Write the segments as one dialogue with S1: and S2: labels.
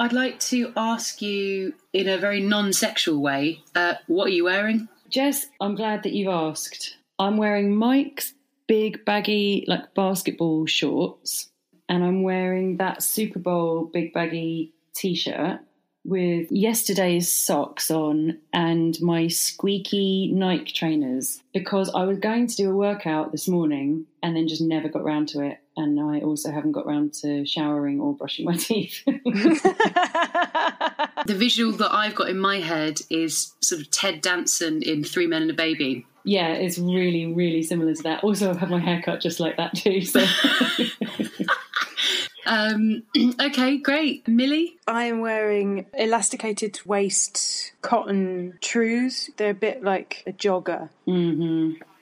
S1: I'd like to ask you in a very non sexual way uh, what are you wearing?
S2: Jess, I'm glad that you've asked. I'm wearing Mike's big baggy like basketball shorts, and I'm wearing that Super Bowl big baggy t-shirt with yesterday's socks on and my squeaky Nike trainers because I was going to do a workout this morning and then just never got round to it. And I also haven't got round to showering or brushing my teeth.
S1: The visual that I've got in my head is sort of Ted Danson in Three Men and a Baby.
S2: yeah, it's really, really similar to that. Also, I've had my hair cut just like that too. So
S1: Um, okay, great. Millie?
S3: I am wearing elasticated waist cotton trews. They're a bit like a jogger,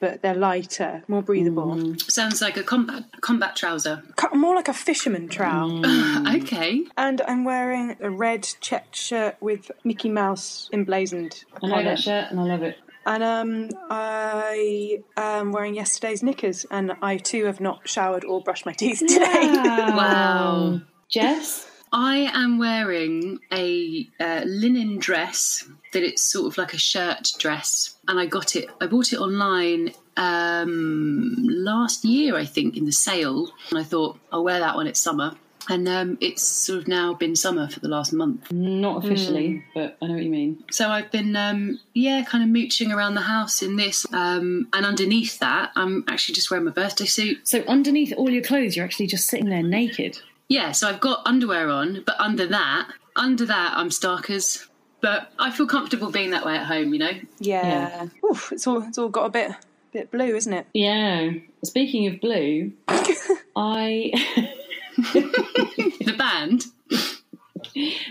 S3: but they're lighter, more breathable.
S1: Sounds like a combat combat trouser.
S3: Cut- More like a fisherman trowel.
S1: Okay.
S3: And I'm wearing a red checked shirt with Mickey Mouse emblazoned
S2: I know that shirt and I love it.
S3: And um, I am wearing yesterday's knickers, and I too have not showered or brushed my teeth today.
S1: Wow.
S2: Jess?
S1: I am wearing a uh, linen dress that it's sort of like a shirt dress, and I got it. I bought it online um, last year, I think, in the sale, and I thought I'll wear that when it's summer. And um, it's sort of now been summer for the last month.
S2: Not officially, but I know what you mean.
S1: So I've been, um, yeah, kind of mooching around the house in this. Um, and underneath that, I'm actually just wearing my birthday suit.
S2: So underneath all your clothes, you're actually just sitting there naked.
S1: Yeah, so I've got underwear on, but under that, under that, I'm starkers. But I feel comfortable being that way at home, you know?
S3: yeah. Oof, it's all it's all got a bit bit blue, isn't it?
S2: Yeah. Speaking of blue, I
S1: The band.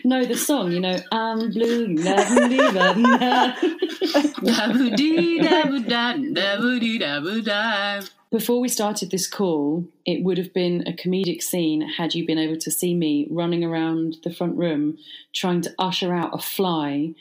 S2: No, the song, you know, I'm blue, la-dee-da-da.
S1: Da-ba-dee-da-ba-da,
S2: Before we started this call, it would have been a comedic scene had you been able to see me running around the front room trying to usher out a fly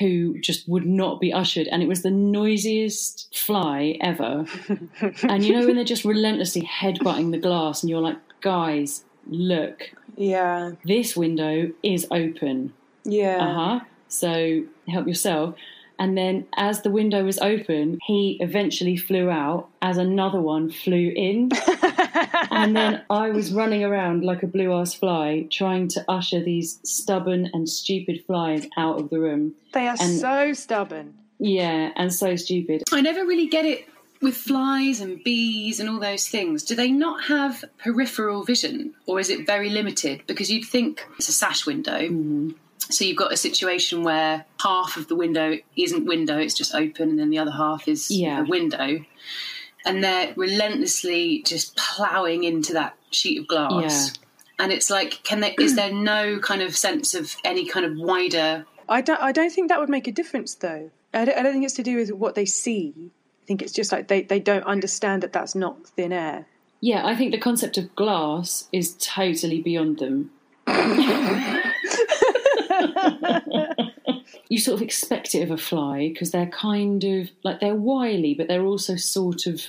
S2: who just would not be ushered. And it was the noisiest fly ever. and you know, when they're just relentlessly headbutting the glass, and you're like, guys, look,
S3: Yeah,
S2: this window is open.
S3: yeah.
S2: Uh huh. So help yourself. And then, as the window was open, he eventually flew out as another one flew in. and then I was running around like a blue ass fly, trying to usher these stubborn and stupid flies out of the room.
S3: They are
S2: And-
S3: so stubborn.
S2: Yeah, and so stupid.
S1: I never really get it with flies and bees and all those things. Do they not have peripheral vision or is it very limited? Because you'd think it's a sash window. Mm-hmm. So you've got a situation where half of the window isn't window, it's just open, and then the other half is
S2: Yeah.
S1: a window. And they're relentlessly just ploughing into that sheet of glass. And it's like, can they? Is there no kind of sense of any kind of wider
S3: I don't. I don't think that would make a difference, though. I don't, I don't think it's to do with what they see. I think it's just like they, they don't understand that that's not thin air.
S2: Yeah, I think the concept of glass is totally beyond them. you sort of expect it of a fly because they're kind of like they're wily, but they're also sort of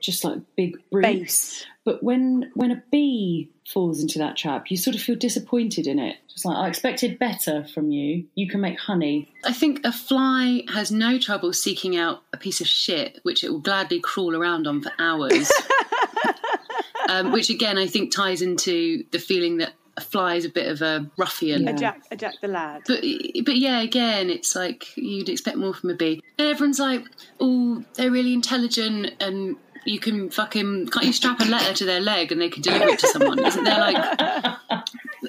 S2: just like big brutes.
S3: Base.
S2: But when when a bee falls into that trap, you sort of feel disappointed in it. Just like I expected better from you. You can make honey.
S1: I think a fly has no trouble seeking out a piece of shit, which it will gladly crawl around on for hours. um, which again, I think ties into the feeling that a fly is a bit of a ruffian.
S2: Yeah.
S3: A Jack, a Jack the lad.
S1: But but yeah, again, it's like you'd expect more from a bee. And everyone's like, oh, they're really intelligent and. You can fucking can't you strap a letter to their leg and they can deliver it to someone? Isn't there like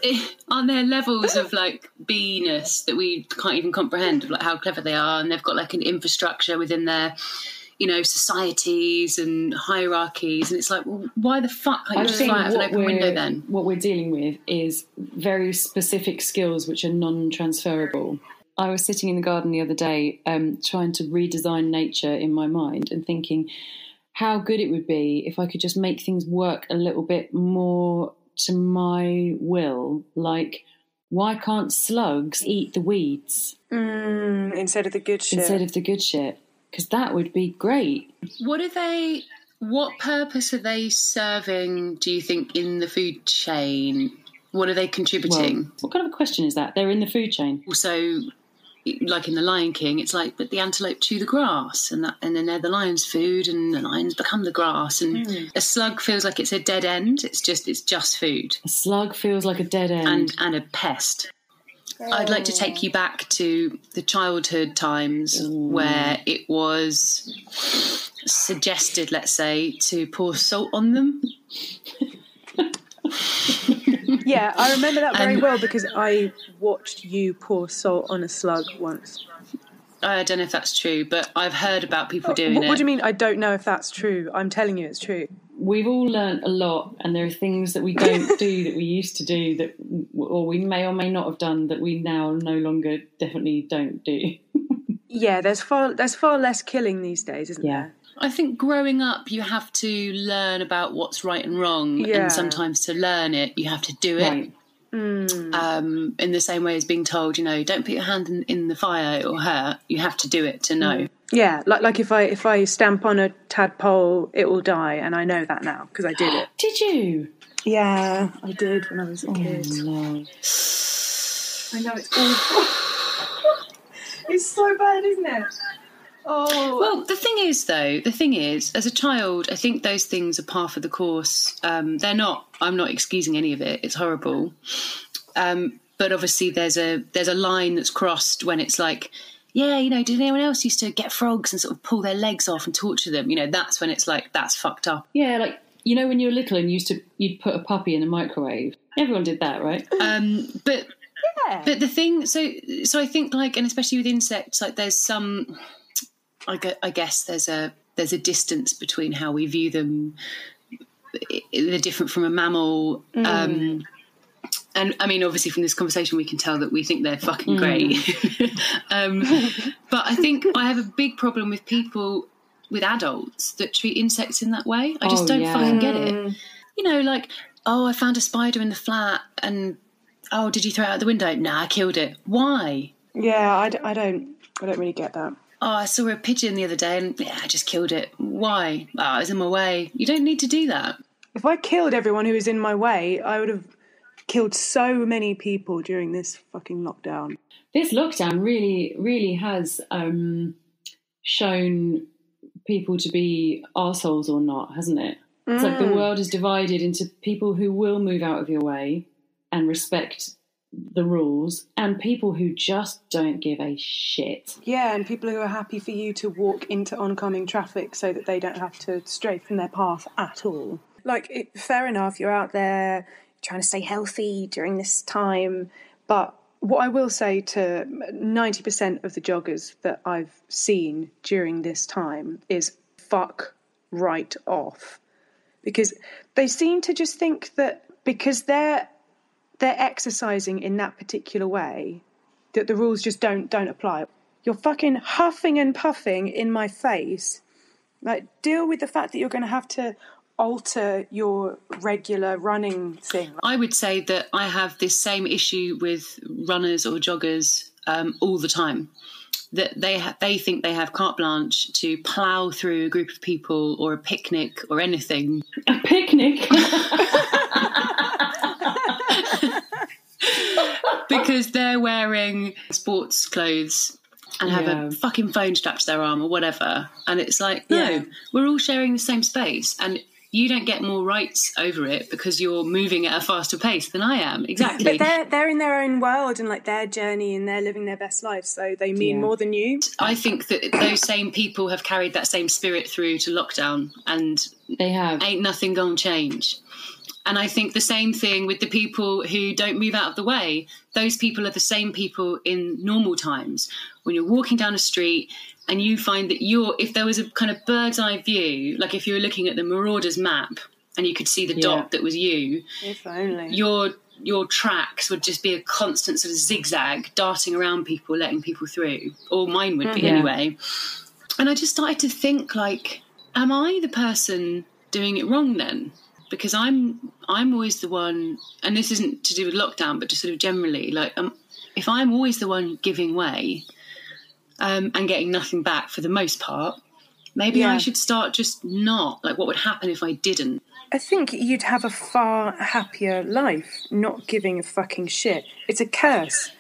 S1: aren't there levels of like beiness that we can't even comprehend of like how clever they are and they've got like an infrastructure within their you know societies and hierarchies and it's like well why the fuck can't you
S2: I
S1: just
S2: think
S1: fly out of an
S2: what
S1: open
S2: we're,
S1: window then
S2: what we're dealing with is very specific skills which are non-transferable. I was sitting in the garden the other day, um, trying to redesign nature in my mind and thinking how good it would be if I could just make things work a little bit more to my will. Like, why can't slugs eat the weeds
S3: Mm, instead of the good shit.
S2: instead of the good shit? Because that would be great.
S1: what are they what purpose are they serving do you think in the food chain What are they contributing?
S2: Well, what kind of a question is that? They're in the food chain.
S1: Also, like in the Lion King, it's like, but the antelope chew the grass, and that, and then they're the lion's food, and the lions become the grass. And
S2: Hmm.
S1: a slug feels like it's a dead end. It's just, it's just food
S2: A slug feels like a dead end.
S1: and and a pest. I'd like to take you back to the childhood times where it was suggested, let's say, to pour salt on them.
S3: Yeah, I remember that very
S1: Um,
S3: well because I watched you pour salt on a slug once.
S1: I don't know if that's true, but I've heard about people doing
S3: What,
S1: it.
S3: what do you mean? I don't know if that's true. I'm telling you, it's true.
S2: We've all learnt a lot, and there are things that we don't do that we used to do that, or we may or may not have done that we now no longer definitely don't do.
S3: Yeah, there's far there's far less killing these days, isn't
S2: Yeah.
S3: there?
S1: I think growing up, you have to learn about what's right and wrong,
S3: Yeah.
S1: and sometimes to learn it, you have to do it.
S2: Right.
S1: Um, in the same way as being told, you know, don't put your hand in, in the fire, it'll hurt. You have to do it to know.
S3: Yeah, like like if I if I stamp on a tadpole, it will die, and I know that now because I did it.
S2: Did you?
S3: Yeah, I did when I was a kid.
S2: No.
S3: I know it's awful. it's so bad, isn't it? Oh,
S1: Well, the thing is, though, the thing is, as a child, I think those things are par for the course. Um, they're not. I'm not excusing any of it. It's horrible. Um, but obviously, there's a there's a line that's crossed when it's like, yeah, you know, did anyone else used to get frogs and sort of pull their legs off and torture them? You know, that's when it's like that's fucked up.
S2: Yeah, like you know when you were little and you used to you'd put a puppy in a microwave. Everyone did that, right?
S1: Um, but
S3: yeah.
S1: But the thing, so so I think like, and especially with insects, like there's some, I, gue- I guess there's a there's a distance between how we view them. They're different from a mammal. Um, and I mean, obviously, from this conversation, we can tell that we think they're fucking great. um, but I think I have a big problem with people, with adults that treat insects in that way. I just
S2: Oh,
S1: don't
S2: yeah.
S1: fucking get it. You know, like, oh, I found a spider in the flat, and oh, did you throw it out the window? Nah, I killed it. Why?
S3: yeah, I, d- I don't I don't really get that.
S1: Oh, I saw a pigeon the other day, and yeah, I just killed it. Why? Oh, I was in my way. You don't need to do that.
S3: If I killed everyone who was in my way, I would have killed so many people during this fucking lockdown.
S2: This lockdown really, really has um, shown people to be arseholes or not, hasn't it? It's like the world is divided into people who will move out of your way and respect the rules, and people who just don't give a shit.
S3: Yeah, and people who are happy for you to walk into oncoming traffic so that they don't have to stray from their path at all. Like, it, fair enough, you're out there trying to stay healthy during this time, but what I will say to 90% of the joggers that I've seen during this time is fuck right off. Because they seem to just think that because they're they're exercising in that particular way, that the rules just don't don't apply. You're fucking huffing and puffing in my face. Like deal with the fact that you're going to have to alter your regular running thing.
S1: I would say that I have this same issue with runners or joggers um, all the time. That they ha- they think they have carte blanche to plough through a group of people or a picnic or anything
S2: A picnic.
S1: because they're wearing sports clothes and have
S2: Yeah.
S1: a fucking phone strapped to their arm or whatever. And it's like, no,
S3: Yeah.
S1: we're all sharing the same space. And you don't get more rights over it because you're moving at a faster pace than I am. Exactly.
S3: But they're they're in their own world and like their journey and they're living their best life, so they mean
S2: Yeah.
S3: more than you.
S1: I think that those same people have carried that same spirit through to lockdown and
S2: they have.
S1: ain't nothing gonna change. And I think the same thing with the people who don't move out of the way. Those people are the same people in normal times. When you're walking down a street and you find that you're, if there was a kind of bird's eye view, like if you were looking at the Marauders map and you could see the
S2: Yeah.
S1: dot that was you,
S3: If only.
S1: your your tracks would just be a constant sort of zigzag, darting around people, letting people through. Or mine would be
S2: Yeah.
S1: anyway. And I just started to think like, am I the person doing it wrong then? Because I'm I'm always the one, and this isn't to do with lockdown, but just sort of generally, like, um, if I'm always the one giving way um, and getting nothing back for the most part, Maybe
S3: Yeah.
S1: I should start just not. Like, what would happen if I didn't?
S3: I think you'd have a far happier life not giving a fucking shit. It's a curse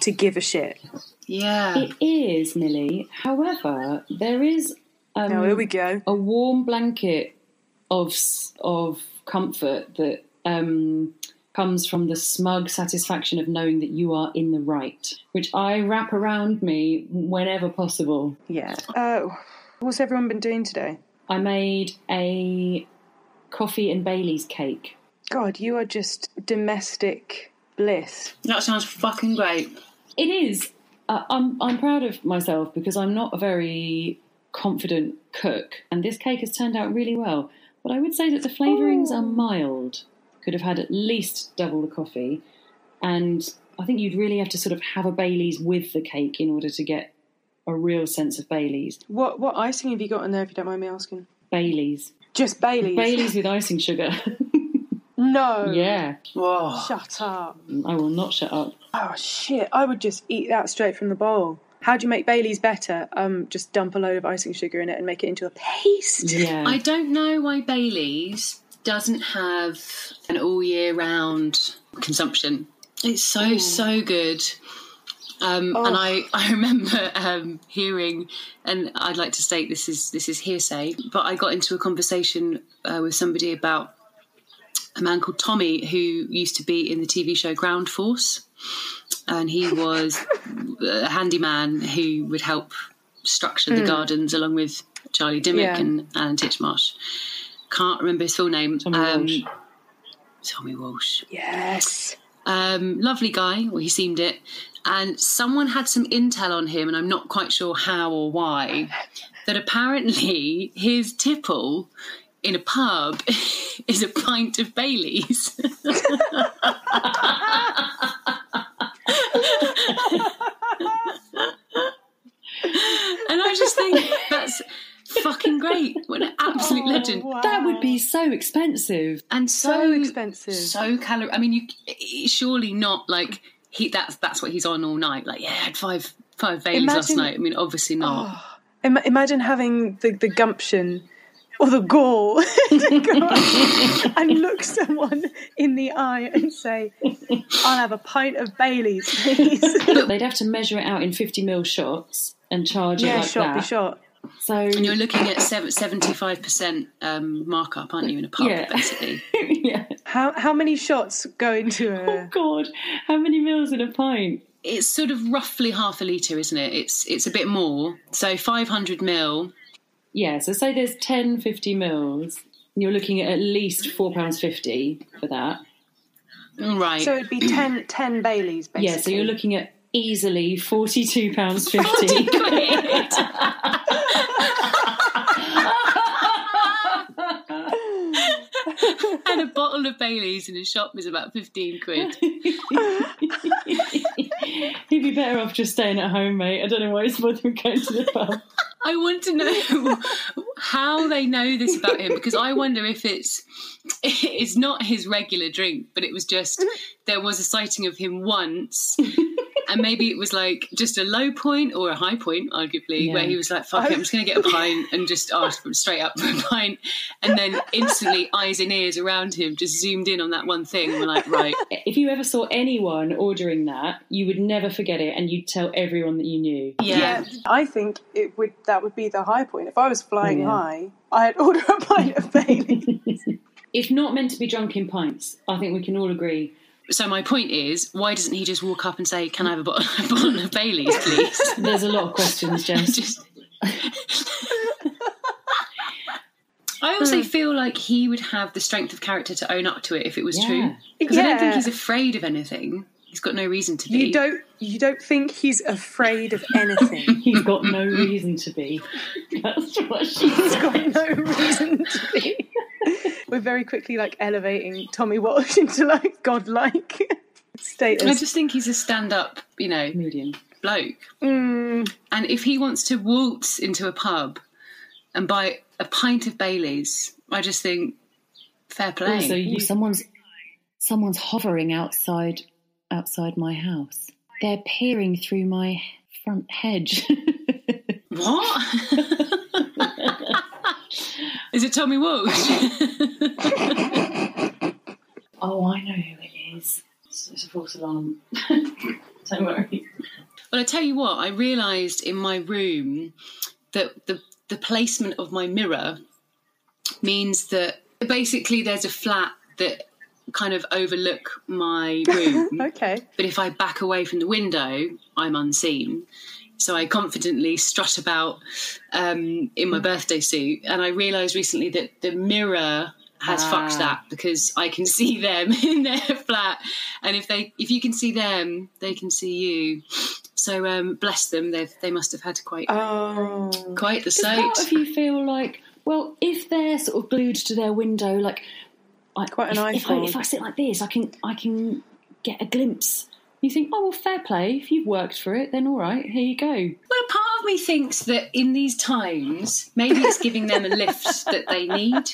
S3: to give a shit.
S1: Yeah.
S2: It is, Millie. However, there is um,
S3: Now, here we go.
S2: a warm blanket of of comfort that um, comes from the smug satisfaction of knowing that you are in the right, which I wrap around me whenever possible.
S3: Yeah. Oh, what's everyone been doing today?
S2: I made a coffee and Bailey's cake.
S3: God, you are just domestic bliss.
S1: That sounds fucking great.
S2: It is. Uh, I'm I'm proud of myself because I'm not a very confident cook, and this cake has turned out really well. But I would say that the flavourings are oh. mild. Could have had at least double the coffee, and I think you'd really have to sort of have a Bailey's with the cake in order to get a real sense of Bailey's.
S3: What what icing have you got in there, if you don't mind me asking?
S2: Bailey's,
S3: Just Bailey's.
S2: Bailey's with icing sugar.
S3: No.
S2: yeah,
S1: Whoa.
S3: Shut oh. up.
S2: I will not shut up.
S3: Oh shit! I would just eat that straight from the bowl. How do you make Bailey's better? Um, just dump a load of icing sugar in it and make it into a paste.
S2: Yeah,
S1: I don't know why Bailey's doesn't have an all year round consumption. It's so so good. Um, And I, I remember um, hearing, and I'd like to state this is this is hearsay, but I got into a conversation uh, with somebody about a man called Tommy who used to be in the TV show Ground Force, and he was a handyman who would help structure the gardens along with Charlie Dimmock
S3: Yeah.
S1: and Alan Titchmarsh. Can't remember his full name.
S2: Tommy
S1: Um,
S2: Walsh.
S1: Tommy Walsh.
S3: Yes.
S1: Um, lovely guy, or he seemed it. And someone had some intel on him, and I'm not quite sure how or why, that apparently his tipple in a pub is a pint of Bailey's. and I just think that's fucking great. What an
S3: Wow.
S2: Oh, that would be so expensive.
S1: And so,
S3: so expensive.
S1: so calorie. I mean, you surely not like he. That's that's what he's on all night. Like, yeah, I had five five Baileys last night. I mean, obviously not.
S3: Oh, Ima- imagine having the, the gumption or the gall and look someone in the eye and say, "I'll have a pint of Bailey's, please."
S2: They'd have to measure it out in 50 mil shots and charge it
S3: yeah,
S2: like
S3: shot
S2: that.
S3: be shot.
S2: So
S1: And you're looking at seventy five percent um, markup, aren't you, in a pub,
S2: Yeah.
S1: basically?
S2: yeah.
S3: How how many shots go into
S2: Oh
S3: a?
S2: God, how many mils in a pint?
S1: It's sort of roughly half a litre, isn't it? It's it's a bit more. So five hundred mil.
S2: Yeah, so say there's 10, 50 mils. You're looking at at least £4.50 for that.
S1: Right.
S3: So it'd be 10, 10 Baileys, basically.
S2: Yeah, so you're looking at easily £42.50.
S1: and a bottle of Bailey's in a shop is about fifteen quid.
S2: He'd be better off just staying at home, mate. I don't know why he's bothering going to the pub.
S1: I want to know how they know this about him because I wonder if it's it's not his regular drink, but it was just there was a sighting of him once, and maybe it was like just a low point or a high point, arguably,
S2: Yeah.
S1: where he was like, "Fuck it, I'm just going to get a pint," and just asked for straight up for a pint, and then instantly eyes and ears around him just zoomed in on that one thing. and We're like, right,
S2: If you ever saw anyone ordering that, you would never forget it and you'd tell everyone that you knew.
S1: yeah.
S3: Yeah, I think it would. That would be the high point. If I was flying
S2: yeah.
S3: high, I'd order a pint of Bailey.
S2: If not meant to be drunk in pints, I think we can all agree.
S1: So my point is, why doesn't he just walk up and say, "Can I have a bottle, a bottle of Bailey's, please?"
S2: There's a lot of questions, Jess.
S1: just I also hmm. feel like he would have the strength of character to own up to it if it was
S2: Yeah.
S1: true. Because I don't think he's afraid of anything. He's got no reason to be.
S3: You don't. You don't think he's afraid of anything.
S2: He's got no reason to be. That's what she's
S3: He's got no reason to be. We're very quickly like elevating Tommy Walsh into like godlike status.
S1: I just think he's a stand-up, you know,
S2: Medium.
S1: bloke.
S3: Mm,
S1: And if he wants to waltz into a pub and buy a pint of Bailey's, I just think fair play.
S2: Also, you, someone's someone's hovering outside outside my house. They're peering through my front hedge.
S1: what? Is it Tommy Walsh?
S2: Oh, I know who it is. It's, it's a false alarm. Don't worry.
S1: Well, I tell you what, I realised in my room that the the placement of my mirror means that basically there's a flat that kind of overlook my room.
S3: Okay.
S1: but if I back away from the window, I'm unseen. So I confidently strut about um, in my birthday suit, and I realised recently that the mirror has
S2: Ah.
S1: fucked that because I can see them in their flat, and if they if you can see them, they can see you. So um, bless them, they they must have had quite
S3: Oh.
S1: quite the
S2: Does part
S1: sight.
S2: of you feel like, well, if they're sort of glued to their window, like, like
S3: Quite an
S2: if, if, I, if I sit like this, I can I can get a glimpse. You think, oh well, fair play. If you've worked for it, then all right. Here you go.
S1: Well, part of me thinks that in these times, maybe it's giving them a lift that they need.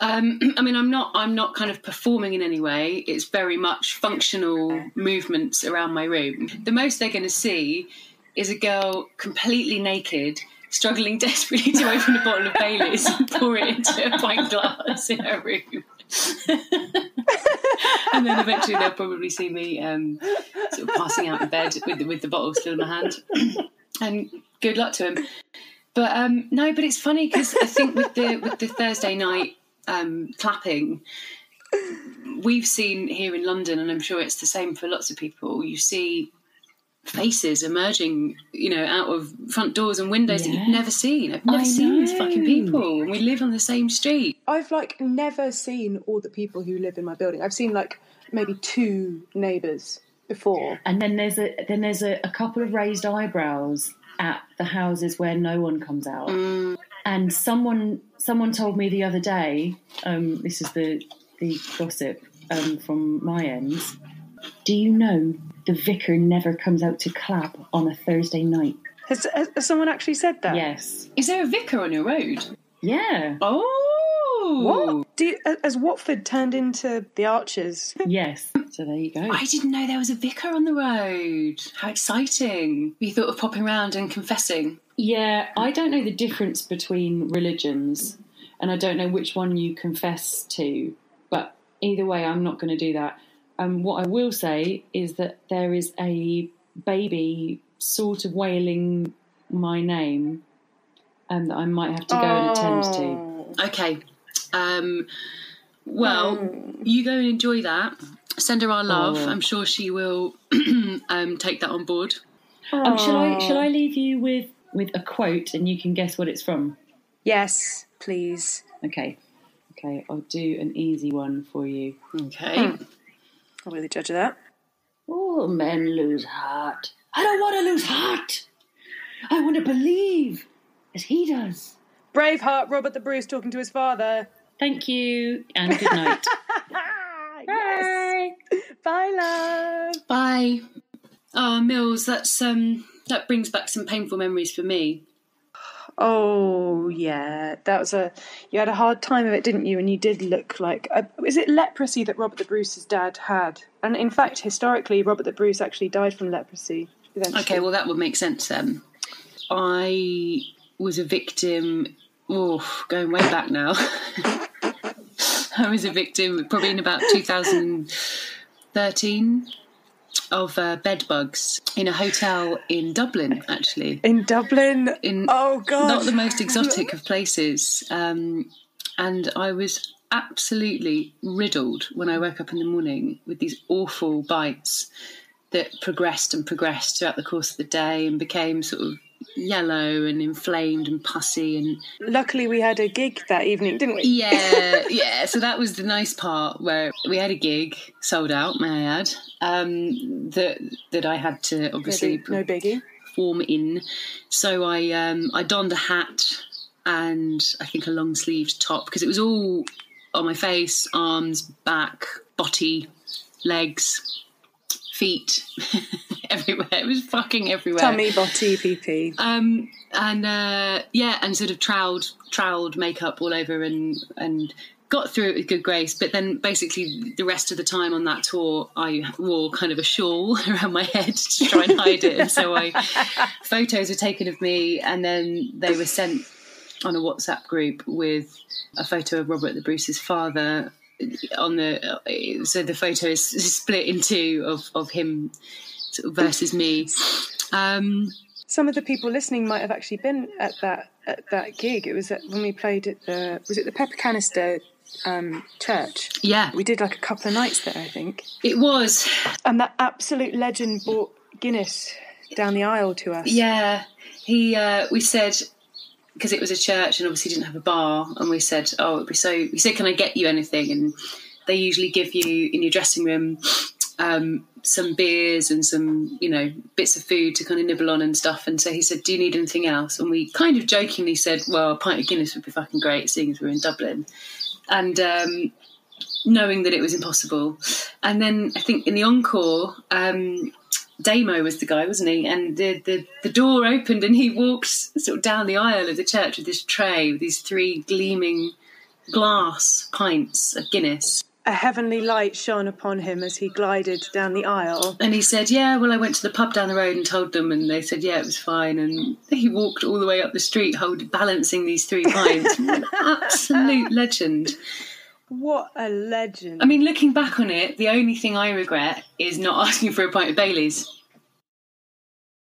S1: Um, I mean, I'm not. I'm not kind of performing in any way. It's very much functional movements around my room. The most they're going to see is a girl completely naked, struggling desperately to open a bottle of Baileys and pour it into a pint glass in her room. and then eventually they'll probably see me um, sort of passing out in bed with the, with the bottle still in my hand. and good luck to him. But um, no, but it's funny because I think with the with the Thursday night um, clapping, we've seen here in London, and I'm sure it's the same for lots of people. You see faces emerging, you know, out of front doors and windows that you've never seen. I've never
S2: I
S1: seen these fucking people, and we live on the same street.
S3: I've like never seen all the people who live in my building. I've seen like maybe two neighbours before.
S2: And then there's a then there's a, a couple of raised eyebrows at the houses where no one comes out. And someone someone told me the other day, um, this is the the gossip um, from my end. Do you know the vicar never comes out to clap on a Thursday night?
S3: Has, has, has someone actually said that?
S2: Yes.
S1: Is there a vicar on your road?
S2: Yeah.
S1: Oh,
S3: What? Do you, has Watford turned into the Archers?
S2: Yes. So there you go.
S1: I didn't know there was a vicar on the road. How exciting! You thought of popping round and confessing.
S2: Yeah, I don't know the difference between religions, and I don't know which one you confess to. But either way, I'm not going to do that. Um, what I will say is that there is a baby sort of wailing my name, um, that I might have to go and attend to.
S3: Oh.
S1: Okay. Um, well, you go and enjoy that. Send her our love.
S2: Oh.
S1: I'm sure she will um, take that on board.
S2: Um, shall I? Shall I leave you with with a quote, and you can guess what it's from?
S3: Yes, please.
S2: Okay. Okay, I'll do an easy one for you.
S1: Okay.
S3: I'll be the judge of that.
S2: All men lose heart. I don't want to lose heart. I want to believe as he does.
S3: Braveheart, Robert the Bruce talking to his father.
S2: Thank you and good night.
S3: yes. Bye, love.
S1: Bye. Oh, Mills, that's um, that brings back some painful memories for me.
S3: Oh yeah, that was a. You had a hard time of it, didn't you? And you did look like. Uh, is it leprosy that Robert the Bruce's dad had? And in fact, historically, Robert the Bruce actually died from leprosy. Eventually.
S1: Okay, well, that would make sense then. I was a victim. Oh, going way back now. I was a victim probably in about 2013 of uh, bed bugs in a hotel in Dublin, actually.
S3: in Dublin.
S1: In
S3: oh god,
S1: not the most exotic of places. Um, and I was absolutely riddled when I woke up in the morning with these awful bites that progressed and progressed throughout the course of the day and became sort of yellow and inflamed and pussy and
S3: Luckily, we had a gig that evening, didn't we?
S1: yeah yeah so that was the nice part where we had a gig sold out may i add um that that i had to obviously
S3: no biggie.
S1: form in. So I um, I donned a hat and I think a long sleeved top because it was all on my face, arms, back, body, legs, feet, everywhere. It was fucking everywhere.
S3: Tummy, body, PP.
S1: Um, and uh, yeah, and sort of troweled, troweled makeup all over, and and got through it with good grace. But then basically the rest of the time on that tour, I wore kind of a shawl around my head to try and hide it. And so I photos were taken of me, and then they were sent on a WhatsApp group with a photo of Robert the Bruce's father. On the so the photo is split in two of of him sort of versus me. Um,
S3: Some of the people listening might have actually been at that at that gig. It was at, when we played at the was it the Pepper Canister um, Church.
S1: yeah,
S3: We did like a couple of nights there, I think.
S1: it was.
S3: And that absolute legend brought Guinness down the aisle to us.
S1: Yeah, he. Uh, we said because it was a church and obviously didn't have a bar, and we said, "Oh, it'd be so." We said, "Can I get you anything?" And they usually give you in your dressing room um, some beers and some, you know, bits of food to kind of nibble on and stuff. And so he said, "Do you need anything else?" And we kind of jokingly said, "Well, a pint of Guinness would be fucking great, seeing as we're in Dublin." And um, knowing that it was impossible, and then I think in the encore. Um, Damo was the guy, wasn't he? And the, the, the door opened and he walked sort of down the aisle of the church with this tray with these three gleaming glass pints of Guinness.
S3: A heavenly light shone upon him as he glided down the aisle.
S1: And he said, Yeah, well, I went to the pub down the road and told them, and they said, Yeah, it was fine. And he walked all the way up the street, holding, balancing these three pints. Absolute legend.
S3: What a legend.
S1: I mean, looking back on it, the only thing I regret is not asking for a pint of Bailey's.